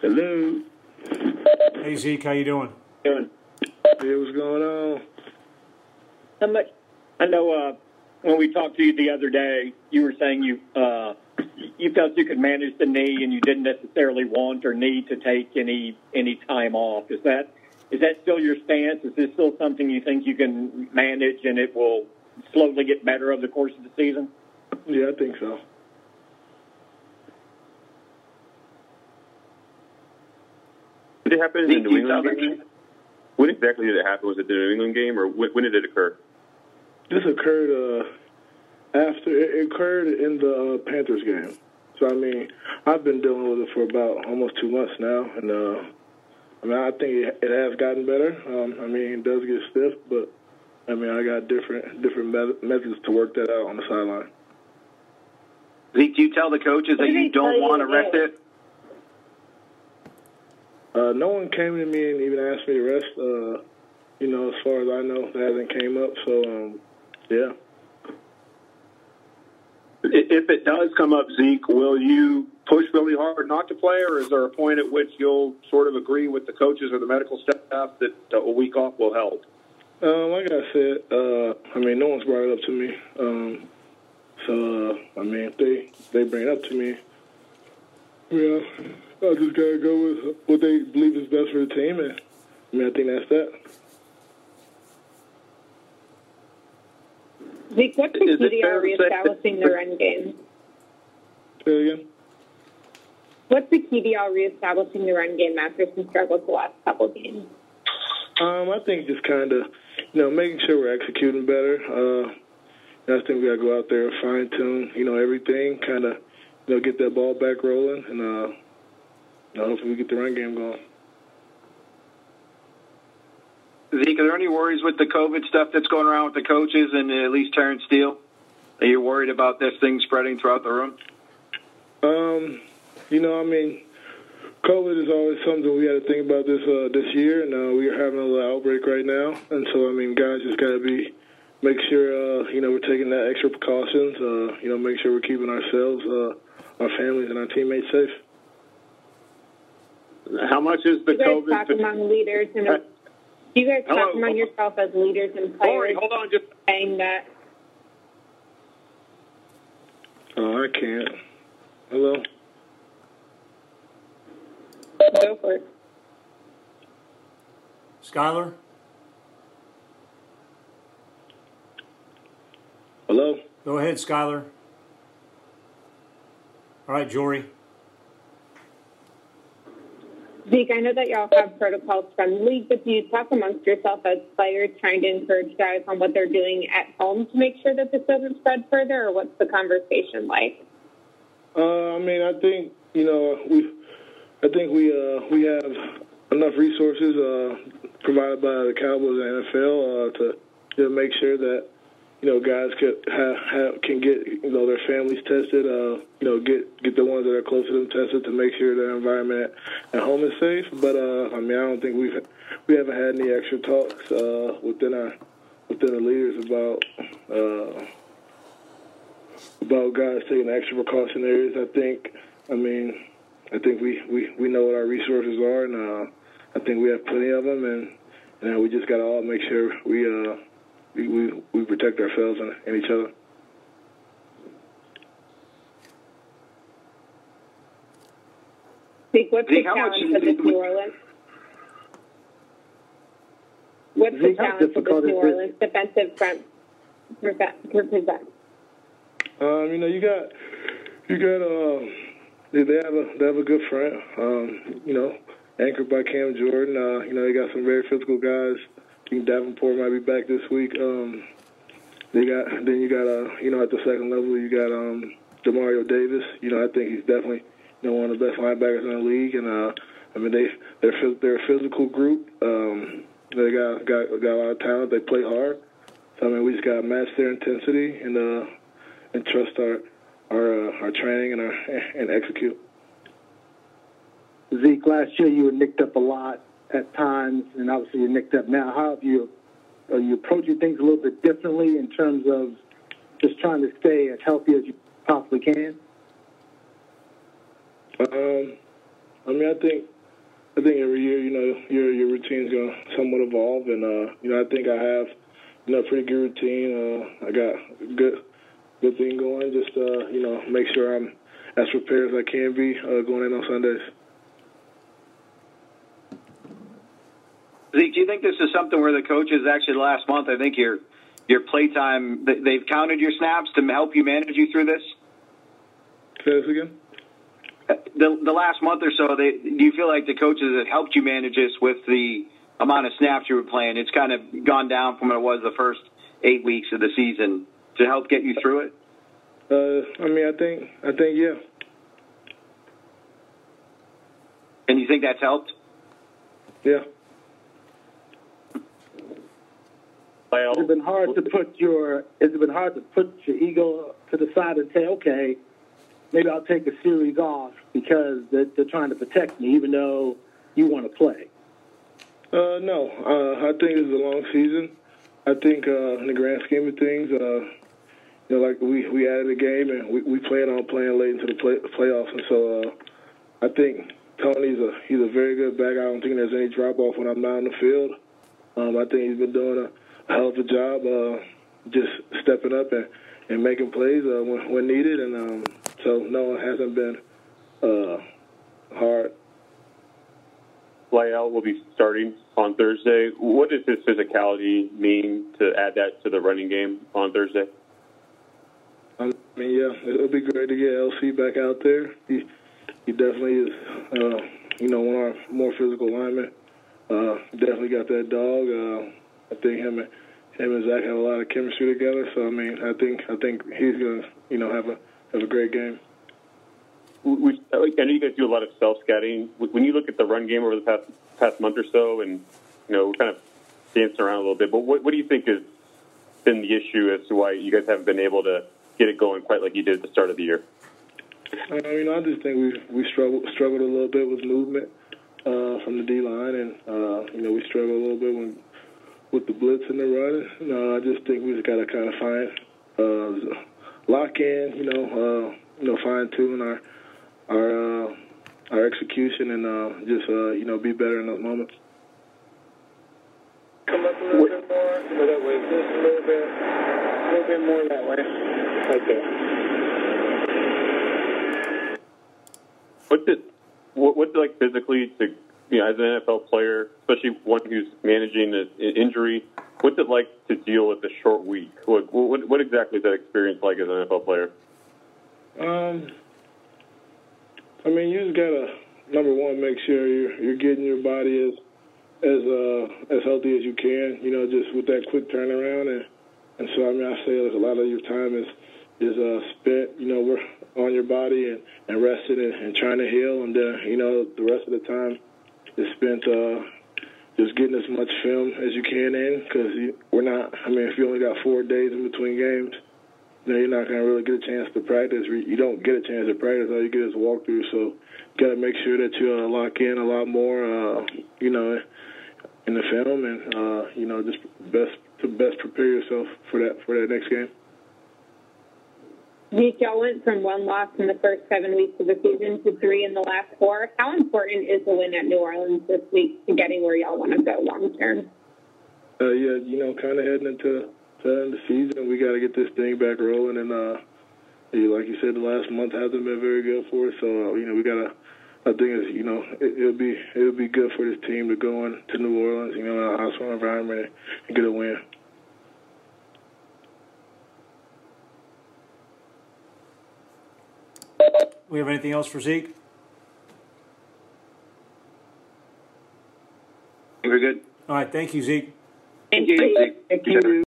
Hello. Hey Zeke, how you doing? Doing. Hey, what's going on? How much? I know uh, when we talked to you the other day, you were saying you uh, you felt you could manage the knee and you didn't necessarily want or need to take any any time off. Is that is that still your stance? Is this still something you think you can manage and it will slowly get better over the course of the season? Yeah, I think so. It happen in the New England game? When exactly did it happen? Was it the New England game, or when, when did it occur? This occurred uh, after it occurred in the uh, Panthers game. So I mean, I've been dealing with it for about almost two months now, and uh, I mean, I think it, it has gotten better. Um, I mean, it does get stiff, but I mean, I got different different me- methods to work that out on the sideline. Zeke, do you tell the coaches that you don't want to rest it? Uh, no one came to me and even asked me to rest. Uh, you know, as far as I know, that hasn't came up. So, um, yeah. If it does come up, Zeke, will you push really hard not to play, or is there a point at which you'll sort of agree with the coaches or the medical staff that a week off will help? Um, like I said, uh, I mean, no one's brought it up to me. Um, so, uh, I mean, if they they bring it up to me, yeah, I just gotta go with what they believe is best for the team, and I mean, I think that's that. Zeke, what's the Is key to fair to reestablishing the run game? Say it again. What's the key to y'all reestablishing the run game after some struggles the last couple games? Um, I think just kind of, you know, making sure we're executing better. Uh, I think we got to go out there and fine tune, you know, everything, kind of, you know, get that ball back rolling, and uh, know, hopefully we get the run game going. Zeke, are there any worries with the COVID stuff that's going around with the coaches and at least Terence Steele? Are you worried about this thing spreading throughout the room? Um, you know, I mean, COVID is always something we had to think about this uh, this year, and uh, we are having a little outbreak right now, and so I mean, guys just got to be make sure uh, you know we're taking that extra precautions. Uh, you know, make sure we're keeping ourselves, uh, our families, and our teammates safe. How much is the you guys COVID? talk among leaders and do you guys Hello, talk among yourself as leaders and Corey, players hold on, just saying that Oh, I can't. Hello. go for it. Skylar? Hello. Go ahead, Skylar. All right, Jory. Zeke, I know that y'all have protocols from league, but do you talk amongst yourself as players trying to encourage guys on what they're doing at home to make sure that this doesn't spread further, or what's the conversation like? Uh, I mean, I think you know we, I think we uh, we have enough resources uh, provided by the Cowboys and NFL uh, to know, make sure that you know guys could have, have can get you know their families tested. Uh, you know, get get the ones that are close to them tested to make sure their environment at home is safe. But uh, I mean, I don't think we've we haven't had any extra talks uh, within our within the leaders about. Uh, about guys taking extra precautionaries. I think, I mean, I think we, we, we know what our resources are, and uh, I think we have plenty of them, and know, we just got to all make sure we uh we we, we protect ourselves and, and each other. Zeke, what's Zeke, the how much challenge do of this New Orleans? What's the Zeke, how challenge of this New is this? Orleans defensive front prevent- to present? Um, you know, you got you got um they, they have a they have a good front. Um, you know, anchored by Cam Jordan. Uh, you know, they got some very physical guys. Think Davenport might be back this week. Um, they got then you got uh you know at the second level you got um Demario Davis. You know, I think he's definitely you know one of the best linebackers in the league, and uh, I mean they they're they're a physical group. Um, they got got got a lot of talent. They play hard. So I mean, we just got to match their intensity and uh, and trust our our uh, our training and our and execute. Zeke, last year you were nicked up a lot at times, and obviously you're nicked up now. How have you are you approaching things a little bit differently in terms of just trying to stay as healthy as you possibly can? Um, I mean, I think I think every year, you know, your your routine's gonna somewhat evolve, and uh, you know, I think I have you know a pretty good routine. Uh, I got good good thing going. Just uh, you know, make sure I'm as prepared as I can be uh, going in on Sundays. Zeke, do you think this is something where the coaches actually last month? I think your your playtime they- they've counted your snaps to help you manage you through this. Say this again. The the last month or so, they do you feel like the coaches have helped you manage this with the amount of snaps you were playing? It's kind of gone down from what it was the first eight weeks of the season to help get you through it. Uh, I mean, I think I think yeah. And you think that's helped? Yeah. Lyle, Has it been hard to put your it's been hard to put your ego to the side and say, okay, maybe I'll take a series off because they're, they're trying to protect me, even though you want to play. Uh, no, uh, I think this is a long season. I think uh, in the grand scheme of things, uh, you know, like we we added a game and we, we plan on playing late into the play, playoffs, and so uh, I think Tony's a he's a very good back. I don't think there's any drop off when I'm not on the field. Um, I think he's been doing a hell of a job, uh, just stepping up and, and making plays uh, when, when needed, and um, so no, it hasn't been uh, hard. La'el will be starting on Thursday. What does his physicality mean to add that to the running game on Thursday? I mean, yeah, it'll be great to get LC back out there. He he definitely is, uh, you know, one of our more physical linemen. Uh, definitely got that dog. Uh, I think him and him and Zack have a lot of chemistry together. So I mean, I think I think he's gonna, you know, have a have a great game. We, I know you guys do a lot of self scouting. When you look at the run game over the past past month or so, and you know, we're kind of dancing around a little bit, but what, what do you think has been the issue as to why you guys haven't been able to get it going quite like you did at the start of the year? Uh, you know, I just think we we struggled struggled a little bit with movement uh, from the D line, and uh, you know, we struggled a little bit when with the blitz and the run. No, I just think we just got to kind of find uh, lock in, you know, uh, you know, fine tune our our uh, our execution and uh, just uh, you know be better in those moments. Come up a little bit more, so that way, just a little bit, a little bit more that way. Right there. What's it? What, what's like physically to you know as an NFL player, especially one who's managing an injury? What's it like to deal with a short week? What, what, what exactly is that experience like as an NFL player? Um, I mean, you just gotta number one make sure you're you're getting your body as as uh as healthy as you can. You know, just with that quick turnaround and and so I mean, I say like a lot of your time is is uh spent. You know, on your body and and resting and, and trying to heal, and then you know the rest of the time is spent uh just getting as much film as you can in because we're not. I mean, if you only got four days in between games you know, you're not to really get a chance to practice. You don't get a chance to practice. All you get is walkthrough. So you got to make sure that you uh, lock in a lot more, uh, you know, in the film, and uh, you know, just best to best prepare yourself for that for that next game. Zeke, y'all went from one loss in the first seven weeks of the season to three in the last four. How important is the win at New Orleans this week to getting where y'all want to go long term? Uh, yeah, you know, kind of heading into the end of the season, we got to get this thing back rolling. And uh, like you said, the last month hasn't been very good for us. So uh, you know, we got to. I think it's you know it, it'll be it'll be good for this team to go in to New Orleans, you know, in a hostile environment and get a win. We have anything else for Zeke? We're good. All right, thank you, Zeke. Thank you. Thanks, Zeke. Thank you.